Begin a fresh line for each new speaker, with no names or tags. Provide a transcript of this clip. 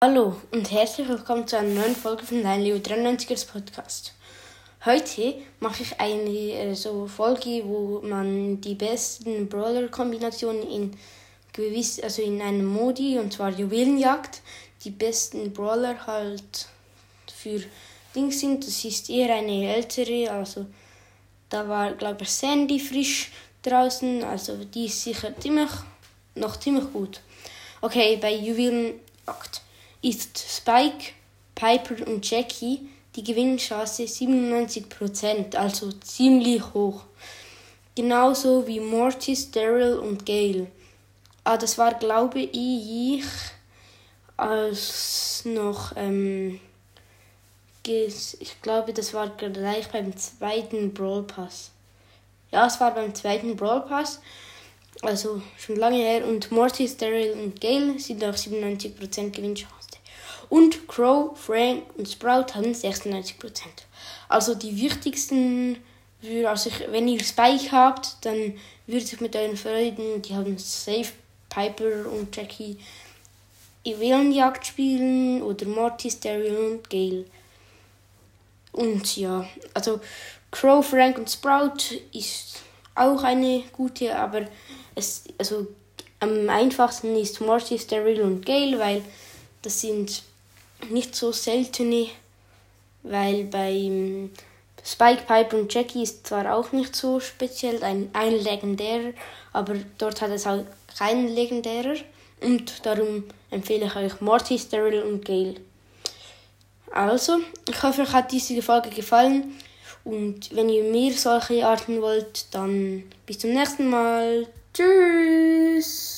Hallo und herzlich willkommen zu einer neuen Folge von Dein Leo 93ers Podcast. Heute mache ich eine äh, so Folge, wo man die besten Brawler-Kombinationen in gewiss, also in einem Modi, und zwar Juwelenjagd, die besten Brawler halt für Dings sind. Das ist eher eine ältere, also da war glaube ich Sandy frisch draußen, also die ist sicher ziemlich, noch ziemlich gut. Okay, bei Juwelenjagd ist Spike, Piper und Jackie die Gewinnchance 97%, also ziemlich hoch. Genauso wie Mortis, Daryl und Gale. Ah, das war, glaube ich, als noch, ähm, ich glaube, das war gleich beim zweiten Brawl Pass. Ja, es war beim zweiten Brawl Pass. Also schon lange her. Und Mortis, Daryl und Gale sind auch 97% Gewinnchance. Und Crow, Frank und Sprout haben 96%. Also die wichtigsten, also wenn ihr Spike habt, dann würde ich mit euren Freunden, die haben Safe, Piper und Jackie, Juwelenjagd spielen oder Mortis, Daryl und Gale. Und ja, also Crow, Frank und Sprout ist auch eine gute, aber es, also am einfachsten ist Mortis, Daryl und Gale, weil das sind nicht so seltene, weil bei Spike, Piper und Jackie ist zwar auch nicht so speziell ein, ein legendärer, aber dort hat es auch keinen legendärer und darum empfehle ich euch Mortis, Daryl und Gale. Also, ich hoffe, euch hat diese Folge gefallen und wenn ihr mehr solche Arten wollt, dann bis zum nächsten Mal. Tschüss!